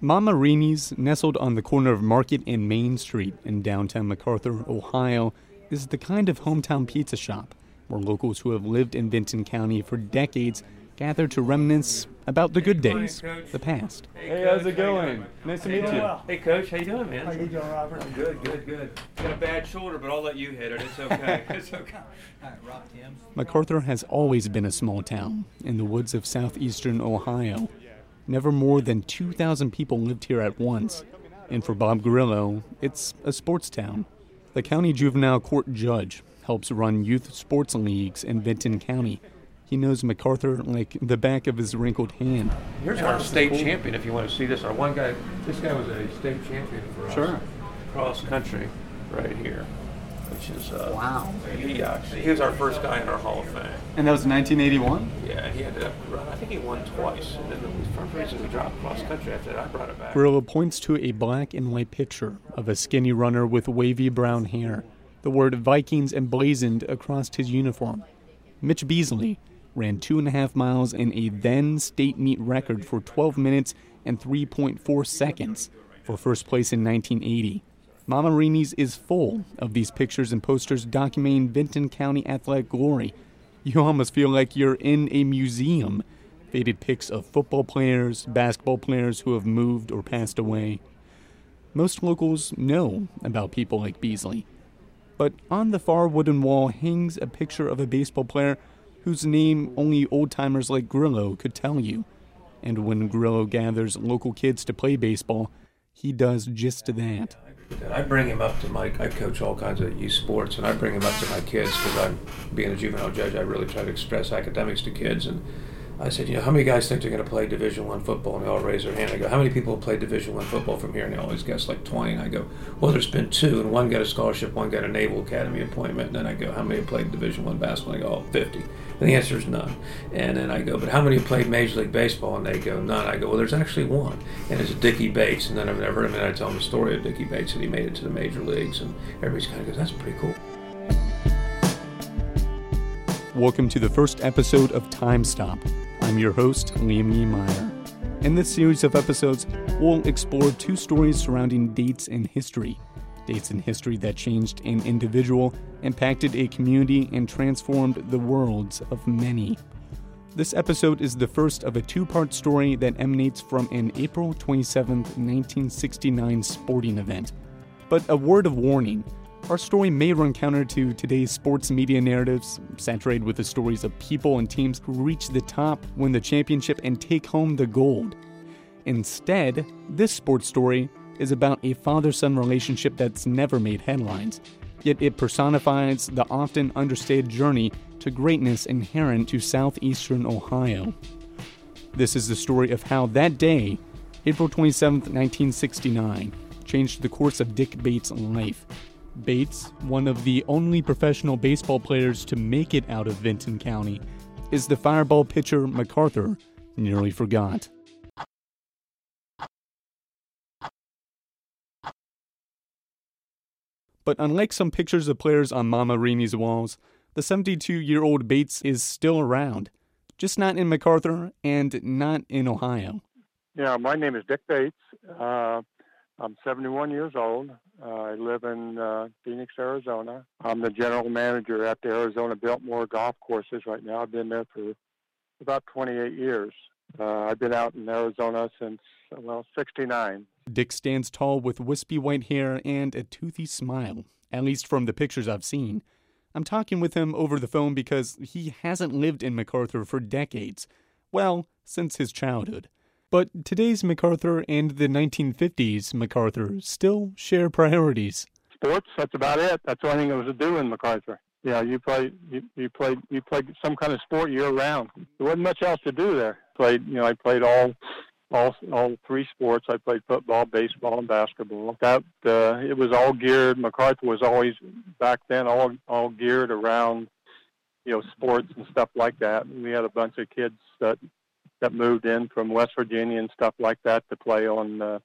Mama Rini's, nestled on the corner of Market and Main Street in downtown McArthur, Ohio, is the kind of hometown pizza shop where locals who have lived in Vinton County for decades gather to reminisce about the good days, the past. Hey, how's it going? Nice to meet you. Hey, Coach, how you doing, man? How you doing, Robert? I'm good, good, good. Got a bad shoulder, but I'll let you hit it. It's okay. it's okay. All right, Rob Tim. McArthur has always been a small town in the woods of southeastern Ohio. Never more than 2,000 people lived here at once. And for Bob Grillo, it's a sports town. The county juvenile court judge helps run youth sports leagues in Vinton County. He knows McArthur like the back of his wrinkled hand. Here's our state champion, if you want to see this. Our one guy, this guy was a state champion for us. Sure. Cross country, right here, which is uh, Wow. He actually he was our first guy in our Hall of Fame. And that was 1981? Yeah, he ended up running. I think he won twice, and then the first reason we dropped cross country after that, I brought it back. Grillo points to a black and white picture of a skinny runner with wavy brown hair, the word Vikings emblazoned across his uniform. Mitch Beasley ran two and a half miles in a then state meet record for 12 minutes and 3.4 seconds for first place in 1980. Mama Rini's is full of these pictures and posters documenting Vinton County athletic glory. You almost feel like you're in a museum. Faded pics of football players, basketball players who have moved or passed away. Most locals know about people like Beasley. But on the far wooden wall hangs a picture of a baseball player whose name only old timers like Grillo could tell you. And when Grillo gathers local kids to play baseball, he does just that. I bring him up to my. I coach all kinds of youth sports, and I bring him up to my kids because I'm being a juvenile judge. I really try to express academics to kids, and I said, you know, how many guys think they're going to play Division One football? And they all raise their hand. I go, how many people have played Division One football from here? And they always guess like 20. And I go, well, there's been two, and one got a scholarship, one got a Naval Academy appointment. And then I go, how many have played Division One basketball? And I go, oh, 50. And the answer is none. And then I go, but how many played Major League Baseball? And they go, none. I go, well, there's actually one, and it's Dickie Bates. And then I've never, and then I tell them the story of Dickie Bates that he made it to the major leagues, and everybody's kind of goes, that's pretty cool. Welcome to the first episode of Time Stop. I'm your host, Liam Niemeyer. In this series of episodes, we'll explore two stories surrounding dates in history. Dates in history that changed an individual, impacted a community, and transformed the worlds of many. This episode is the first of a two part story that emanates from an April 27, 1969 sporting event. But a word of warning our story may run counter to today's sports media narratives, saturated with the stories of people and teams who reach the top, win the championship, and take home the gold. Instead, this sports story is about a father son relationship that's never made headlines, yet it personifies the often understated journey to greatness inherent to southeastern Ohio. This is the story of how that day, April 27, 1969, changed the course of Dick Bates' life. Bates, one of the only professional baseball players to make it out of Vinton County, is the fireball pitcher McArthur nearly forgot. But unlike some pictures of players on Mama Rini's walls, the 72 year old Bates is still around, just not in McArthur and not in Ohio. Yeah, my name is Dick Bates. Uh, I'm 71 years old. Uh, I live in uh, Phoenix, Arizona. I'm the general manager at the Arizona Biltmore Golf Courses right now. I've been there for about 28 years. Uh, I've been out in Arizona since, well, 69. Dick stands tall with wispy white hair and a toothy smile, at least from the pictures I've seen. I'm talking with him over the phone because he hasn't lived in McArthur for decades. Well, since his childhood. But today's McArthur and the 1950s McArthur still share priorities. Sports, that's about it. That's the only thing there was to do in McArthur. Yeah, you played you, you played you played some kind of sport year round. There wasn't much else to do there. Played you know, I played all all all three sports. I played football, baseball, and basketball. That uh, it was all geared. McArthur was always back then all all geared around you know sports and stuff like that. We had a bunch of kids that that moved in from West Virginia and stuff like that to play on uh,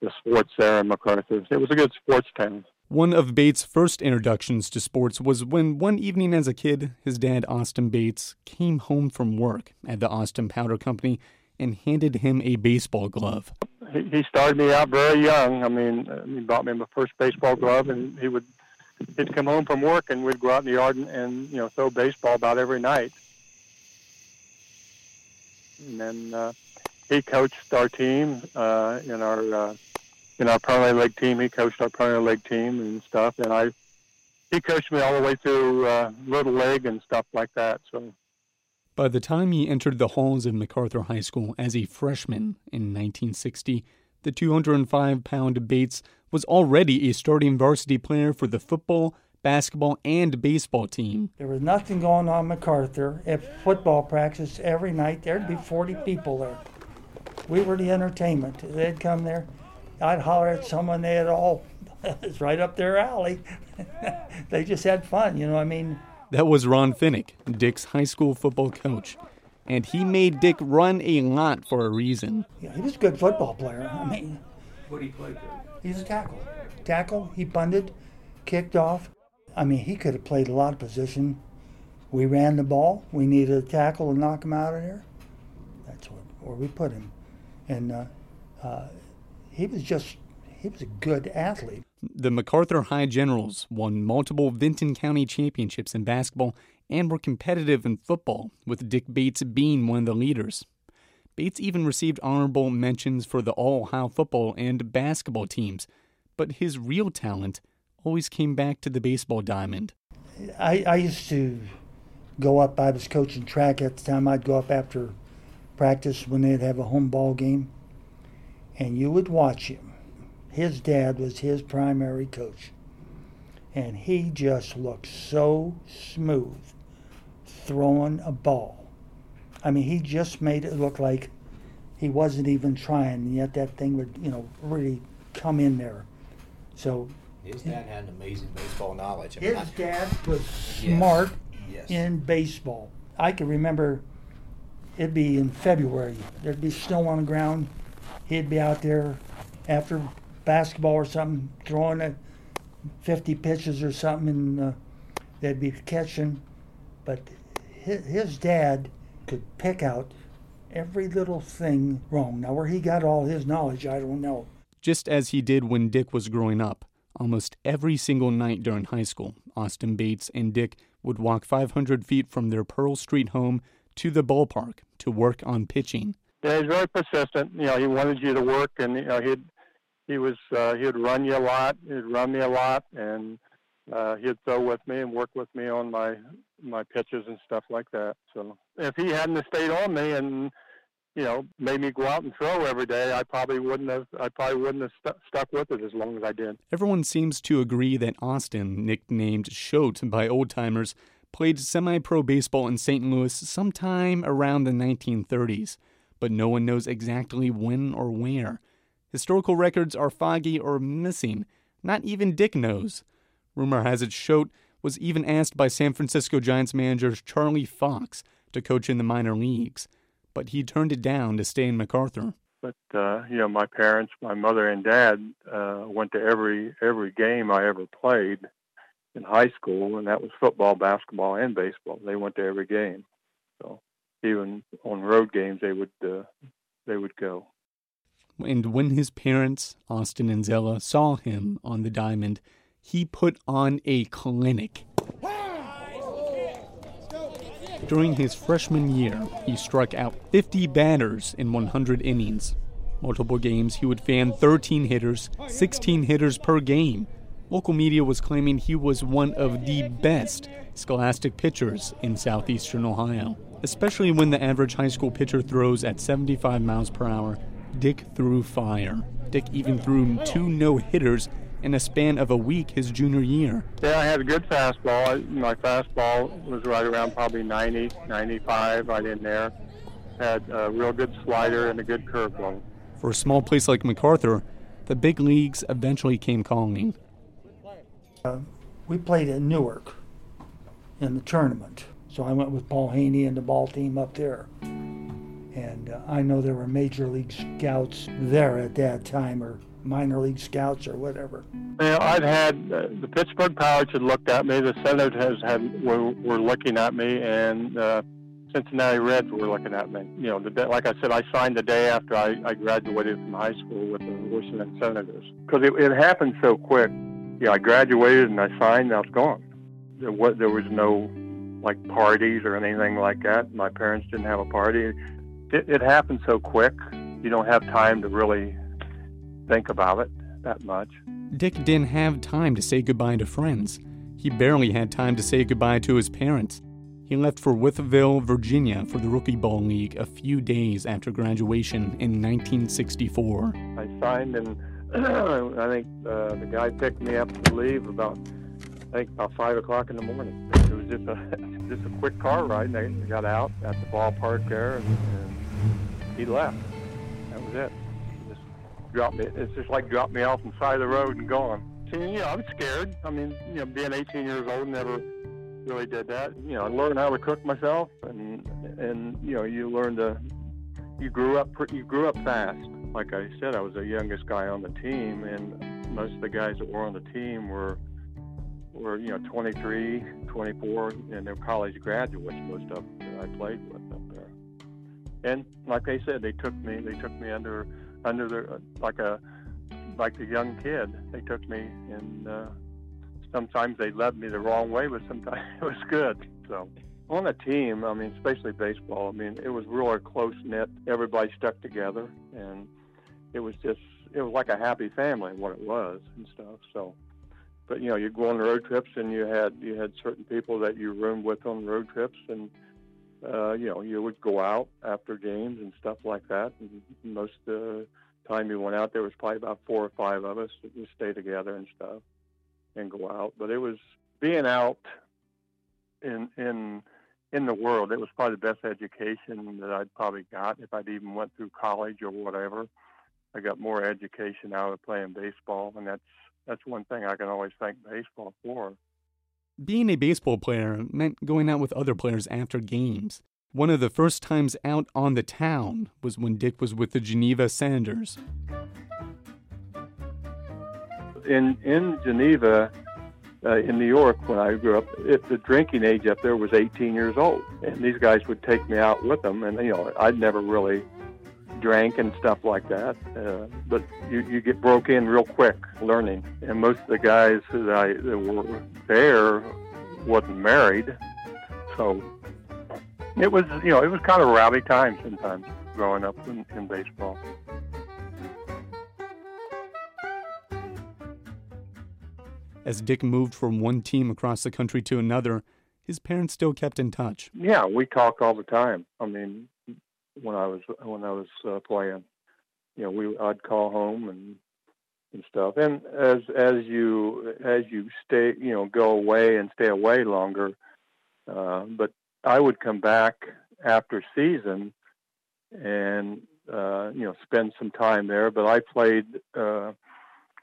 the sports there in McArthur. It was a good sports town. One of Bates' first introductions to sports was when one evening as a kid, his dad, Austin Bates, came home from work at the Austin Powder Company and handed him a baseball glove. he, started me out very young. I mean, uh, he bought me my first baseball glove, and he would he'd come home from work, and we'd go out in the yard and, and you know throw baseball about every night. And then uh, he coached our team uh, in our uh, in our primary league team. He coached our primary league team and stuff, and I he coached me all the way through uh, little league and stuff like that. So By the time he entered the halls of McArthur High School as a freshman in 1960, the 205 pound Bates was already a starting varsity player for the football, basketball, and baseball team. There was nothing going on McArthur. At football practice every night, there'd be 40 people there. We were the entertainment. They'd come there. I'd holler at someone. they'd all, it's right up their alley. they just had fun, you know. I mean, That was Ron Finnick, Dick's high school football coach. And he made Dick run a lot for a reason. yeah, he was a good football player. I mean, What do you play for? he's a tackle. Tackle. He bunted, kicked off. I mean, he could have played a lot of position. We ran the ball. We needed a tackle to knock him out of there. That's what where we put him, and uh, uh, he was just he was a good athlete. The McArthur High Generals won multiple Vinton County championships in basketball and were competitive in football, with Dick Bates being one of the leaders. Bates even received honorable mentions for the All Ohio football and basketball teams, but his real talent always came back to the baseball diamond. I, I used to go up. I was coaching track at the time. I'd go up after practice when they'd have a home ball game, and you would watch him. His dad was his primary coach, and he just looked so smooth throwing a ball. I mean, he just made it look like he wasn't even trying, and yet that thing would, you know, really come in there. So His dad had an amazing baseball knowledge. I mean, his I- dad was Yes. smart Yes. in baseball. I can remember it'd be in February. There'd be snow on the ground. He'd be out there after basketball or something, throwing at 50 pitches or something, and uh, they'd be catching. But his, his dad could pick out every little thing wrong. Now, where he got all his knowledge, I don't know. Just as he did when Dick was growing up. Almost every single night during high school, Austin Bates and Dick would walk 500 feet from their Pearl Street home to the ballpark to work on pitching. Yeah, he's very persistent. You know, he wanted you to work, and you know, he'd he was uh, he'd run you a lot. He'd run me a lot, and uh, he'd throw with me and work with me on my my pitches and stuff like that. So if he hadn't stayed on me and you know made me go out and throw every day, I probably wouldn't have I probably wouldn't have stu- stuck with it as long as I did. Everyone seems to agree that Austin, nicknamed Shote by old timers, played semi pro baseball in St. Louis sometime around the 1930s, but no one knows exactly when or where. Historical records are foggy or missing. Not even Dick knows. Rumor has it Shote was even asked by San Francisco Giants manager Charlie Fox to coach in the minor leagues, but he turned it down to stay in McArthur. But uh, you know, my parents, my mother and dad, uh, went to every every game I ever played in high school, and that was football, basketball, and baseball. They went to every game, so even on road games, they would uh, they would go. And when his parents, Austin and Zella, saw him on the diamond, he put on a clinic. During his freshman year, he struck out 50 batters in 100 innings. Multiple games, he would fan 13 hitters, 16 hitters per game. Local media was claiming he was one of the best scholastic pitchers in southeastern Ohio. Especially when the average high school pitcher throws at 75 miles per hour, Dick threw fire. Dick even threw two no hitters in a span of a week his junior year. Yeah, I had a good fastball. My fastball was right around probably 90, 95, right in there. Had a real good slider and a good curveball. For a small place like McArthur, the big leagues eventually came calling. Uh, we played at Newark in the tournament. So I went with Paul Haney and the ball team up there. And uh, I know there were major league scouts there at that time, or minor league scouts, or whatever. You know, I've had uh, the Pittsburgh Pirates had looked at me. The Senators has had were, were looking at me, and uh, Cincinnati Reds were looking at me. You know, the day, like I said, I signed the day after I, I graduated from high school with the Washington Senators because it, it happened so quick. Yeah, I graduated and I signed, and I was gone. There was, there was no like parties or anything like that. My parents didn't have a party. It, it happened so quick. You don't have time to really think about it that much. Dick didn't have time to say goodbye to friends. He barely had time to say goodbye to his parents. He left for Wytheville, Virginia for the Rookie Ball League a few days after graduation in 1964. I signed and I think uh, the guy picked me up to leave about I think about five o'clock in the morning. It was just a just a quick car ride. And I got out at the ballpark there, and, and he left. That was it. Just dropped me. It's just like dropped me off on the side of the road and gone. See, you know, I was scared. I mean, you know, being 18 years old, never really did that. You know, I learned how to cook myself, and and you know, you learn to. You grew up. You grew up fast. Like I said, I was the youngest guy on the team, and most of the guys that were on the team were were you know 23, 24, and they're college graduates. Most of them that I played with there. And like they said, they took me. They took me under under their like a like a young kid. They took me, and uh, sometimes they led me the wrong way, but sometimes it was good. So on a team, I mean, especially baseball, I mean, it was really close knit. Everybody stuck together, and it was just it was like a happy family, what it was and stuff. So but you know you go on road trips and you had you had certain people that you roomed with on road trips and uh, you know you would go out after games and stuff like that. And most of the time you went out there was probably about four or five of us that would stay together and stuff and go out. But it was being out in in in the world it was probably the best education that I'd probably got if I'd even went through college or whatever. I got more education out of playing baseball and that's that's one thing I can always thank baseball for. Being a baseball player meant going out with other players after games. One of the first times out on the town was when Dick was with the Geneva Senators. In in Geneva, uh, in New York, when I grew up, the drinking age up there was 18 years old, and these guys would take me out with them, and you know I'd never really drank and stuff like that. Uh, but you, you get broke in real quick learning. And most of the guys that, I, that were there wasn't married. So it was, you know, it was kind of rowdy time sometimes growing up in, in baseball. As Dick moved from one team across the country to another, his parents still kept in touch. Yeah, we talk all the time. I mean, when I was when I was uh, playing. You know, we I'd call home and and stuff. And as as you as you stay, you know, go away and stay away longer. Uh, but I would come back after season and uh, you know spend some time there. But I played uh,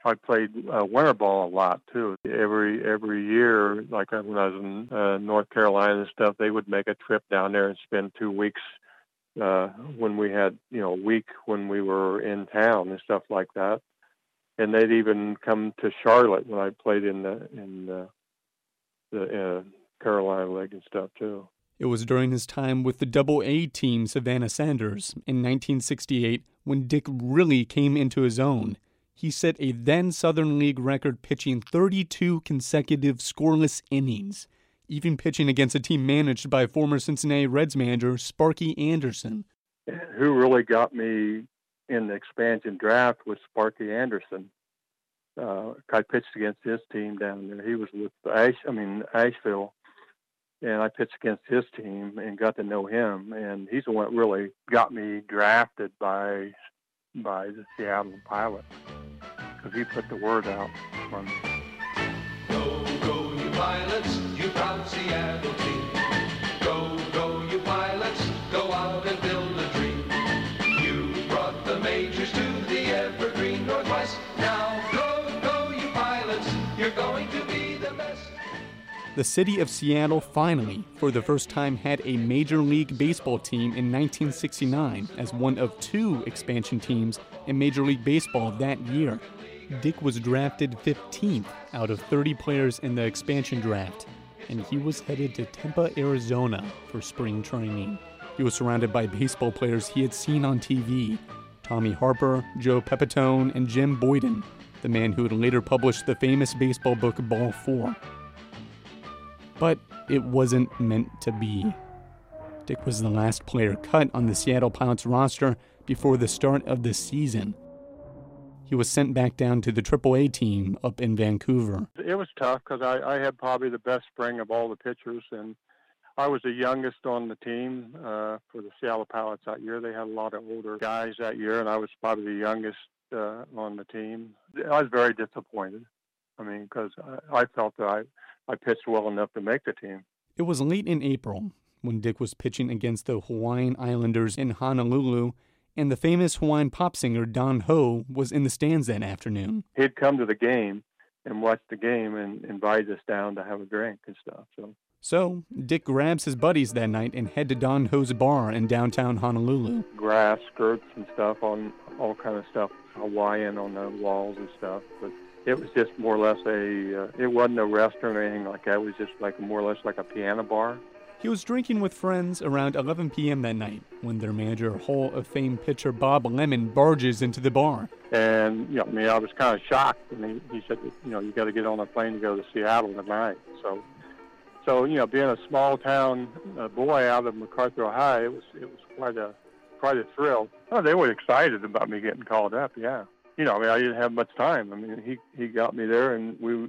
I played uh, winter ball a lot too. Every every year, like when I was in uh, North Carolina and stuff, they would make a trip down there and spend two weeks uh, when we had you know a week when we were in town and stuff like that. And they'd even come to Charlotte when I played in the in the, the uh, Carolina League and stuff too. It was during his time with the Double A team Savannah Senators in 1968 when Dick really came into his own. He set a then Southern League record pitching 32 consecutive scoreless innings even pitching against a team managed by former Cincinnati Reds manager Sparky Anderson. Who really got me in the expansion draft was Sparky Anderson. Uh, I pitched against his team down there. He was with Ash, I mean Asheville, and I pitched against his team and got to know him. And he's the one that really got me drafted by by the Seattle Pilots because he put the word out for me. Seattle team. Go, go, you pilots, go out and build a dream. You brought the majors to the evergreen Northwest. Now go, go, you pilots, you're going to be the best. The city of Seattle finally, for the first time, had a Major League Baseball team in 1969 as one of two expansion teams in Major League Baseball that year. Dick was drafted 15th out of 30 players in the expansion draft. And he was headed to Tempe, Arizona for spring training. He was surrounded by baseball players he had seen on TV Tommy Harper, Joe Pepitone, and Jim Bouton, the man who would later publish the famous baseball book Ball 4. But it wasn't meant to be. Dick was the last player cut on the Seattle Pilots roster before the start of the season. He was sent back down to the AAA team up in Vancouver. It was tough because I, I had probably the best spring of all the pitchers, and I was the youngest on the team uh, for the Seattle Pilots that year. They had a lot of older guys that year, and I was probably the youngest uh, on the team. I was very disappointed. I mean, because I, I felt that I, I pitched well enough to make the team. It was late in April when Dick was pitching against the Hawaiian Islanders in Honolulu and the famous Hawaiian pop singer Don Ho was in the stands that afternoon. He'd come to the game and watch the game and invite us down to have a drink and stuff. So so, Dick grabs his buddies that night and head to Don Ho's bar in downtown Honolulu. Grass, skirts, and stuff on all kind of stuff, Hawaiian on the walls and stuff. But it was just more or less a. Uh, it wasn't a restaurant or anything like that. It was just like more or less like a piano bar. He was drinking with friends around 11 p.m. that night when their manager, Hall of Fame pitcher Bob Lemon, barges into the bar. And you know, I mean, I was kind of shocked, and he, he said, you know, you got to get on a plane to go to Seattle tonight. So, so you know, being a small town uh, boy out of McArthur, Ohio, it was it was quite a quite a thrill. Oh, they were excited about me getting called up. Yeah, you know, I mean, I didn't have much time. I mean, he he got me there, and we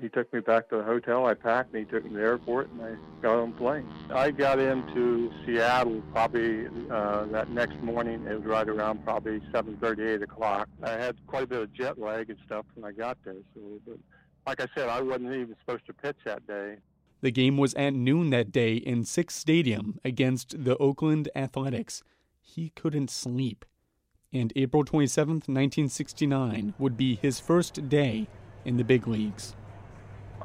he took me back to the hotel. I packed, and he took me to the airport, and I got on the plane. I got into Seattle probably uh, that next morning. It was right around probably 7:30, 8 o'clock. I had quite a bit of jet lag and stuff when I got there. So, but like I said, I wasn't even supposed to pitch that day. The game was at noon that day in Sick's Stadium against the Oakland Athletics. He couldn't sleep. And April 27, 1969, would be his first day in the big leagues.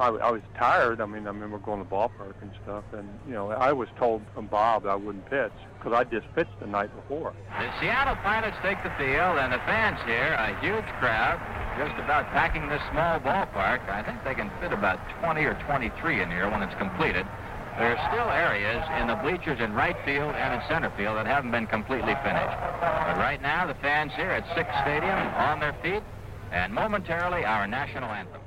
I, I was tired. I mean, I remember going to the ballpark and stuff, and you know, I was told from Bob I wouldn't pitch because I just pitched the night before. The Seattle Pilots take the field, and the fans here, a huge crowd, just about packing this small ballpark. I think they can fit about 20 or 23 in here when it's completed. There are still areas in the bleachers in right field and in center field that haven't been completely finished. But right now, the fans here at Sick's Stadium on their feet, and momentarily our national anthem.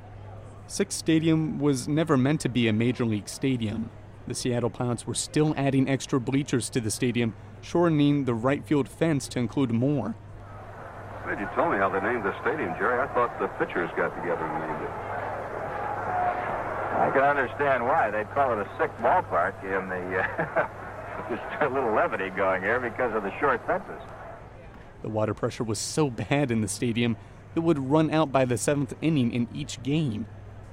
Sick's Stadium was never meant to be a major league stadium. The Seattle Pilots were still adding extra bleachers to the stadium, shortening the right field fence to include more. Glad you told me how they named the stadium, Jerry. I thought the pitchers got together and named it. I can understand why. They'd call it a sick ballpark in the. Uh, just a little levity going here because of the short fences. The water pressure was so bad in the stadium, it would run out by the seventh inning in each game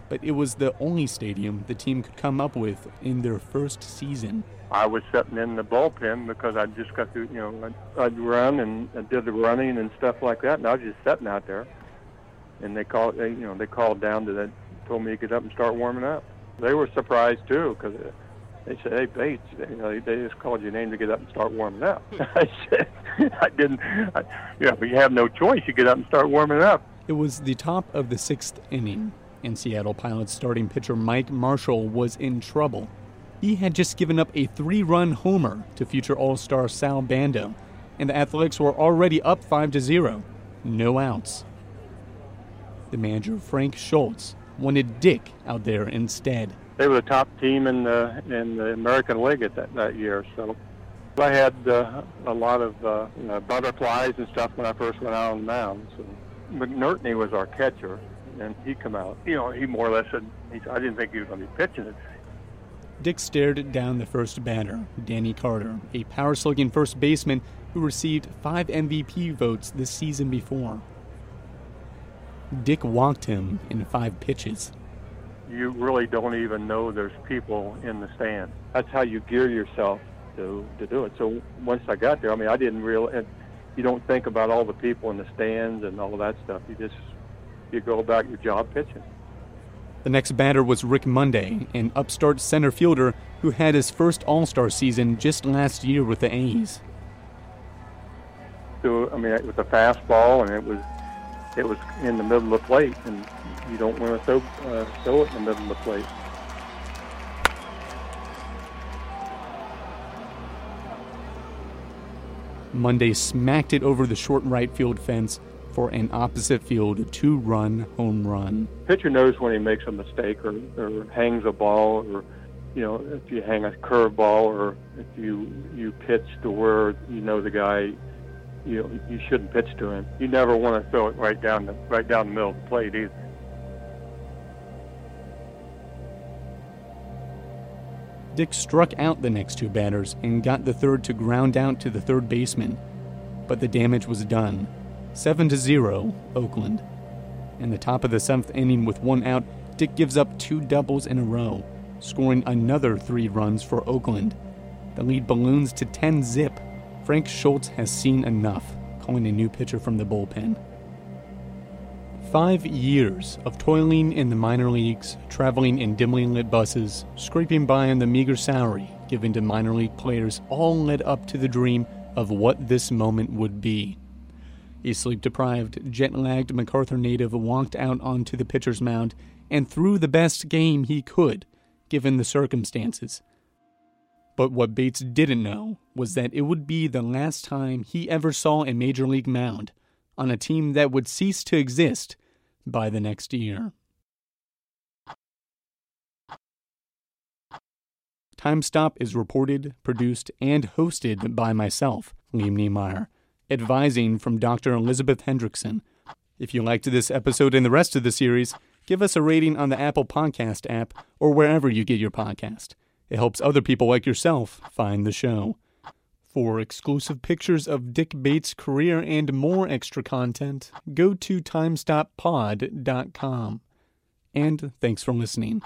but it was the only stadium the team could come up with in their first season. I was sitting in the bullpen because I just got to, you know, I'd, run and I did the running and stuff like that, and I was just sitting out there. And they called, they, you know, they called down to that, told me to get up and start warming up. They were surprised too because they said, "Hey Bates, you know, they just called your name to get up and start warming up." I said, "I didn't. I, you know, you have no choice. You get up and start warming up." It was the top of the sixth inning and Seattle Pilots starting pitcher Mike Marshall was in trouble. He had just given up a three run homer to future All Star Sal Bando, and the Athletics were already up 5 to 0. No outs. The manager, Frank Schultz, wanted Dick out there instead. They were the top team in the, in the American League at that, that year, so I had uh, a lot of uh, you know, butterflies and stuff when I first went out on the mound. So McNertney was our catcher, and he come out. You know, he more or less said, he I didn't think he was going to be pitching it. Dick stared down the first batter, Danny Cater, a power slugging first baseman who received five MVP votes this season before. Dick walked him in five pitches. You really don't even know there's people in the stand. That's how you gear yourself to, to do it. So once I got there, I mean, I didn't realize, you don't think about all the people in the stands and all of that stuff. You just you go about your job pitching. The next batter was Rick Monday, an upstart center fielder who had his first All Star season just last year with the A's. So I mean, it was a fastball, and it was it was in the middle of the plate, and you don't want to throw, uh, throw it in the middle of the plate. Monday smacked it over the short right field fence for an opposite field two run home run. Pitcher knows when he makes a mistake or, or hangs a ball or you know, if you hang a curveball or if you you pitch to where you know the guy, you know, you shouldn't pitch to him. You never want to throw it right down the right down the middle of the plate either. Dick struck out the next two batters and got the third to ground out to the third baseman, but the damage was done. 7 to 0, Oakland. In the top of the seventh inning with one out, Dick gives up two doubles in a row scoring another three runs for Oakland. The lead balloons to 10 zip. Frank Schultz has seen enough, calling a new pitcher from the bullpen. Five years of toiling in the minor leagues, traveling in dimly lit buses, scraping by on the meager salary given to minor league players all led up to the dream of what this moment would be. A sleep deprived, jet lagged McArthur native walked out onto the pitcher's mound and threw the best game he could given the circumstances. But what Bates didn't know was that it would be the last time he ever saw a major league mound on a team that would cease to exist by the next year. Time Stop is reported, produced, and hosted by myself, Liam Niemeyer, advising from Dr. Elizabeth Hendrickson. If you liked this episode and the rest of the series, give us a rating on the Apple Podcast app or wherever you get your podcast. It helps other people like yourself find the show. For exclusive pictures of Dick Bates' career and more extra content, go to timestoppod.com. And thanks for listening.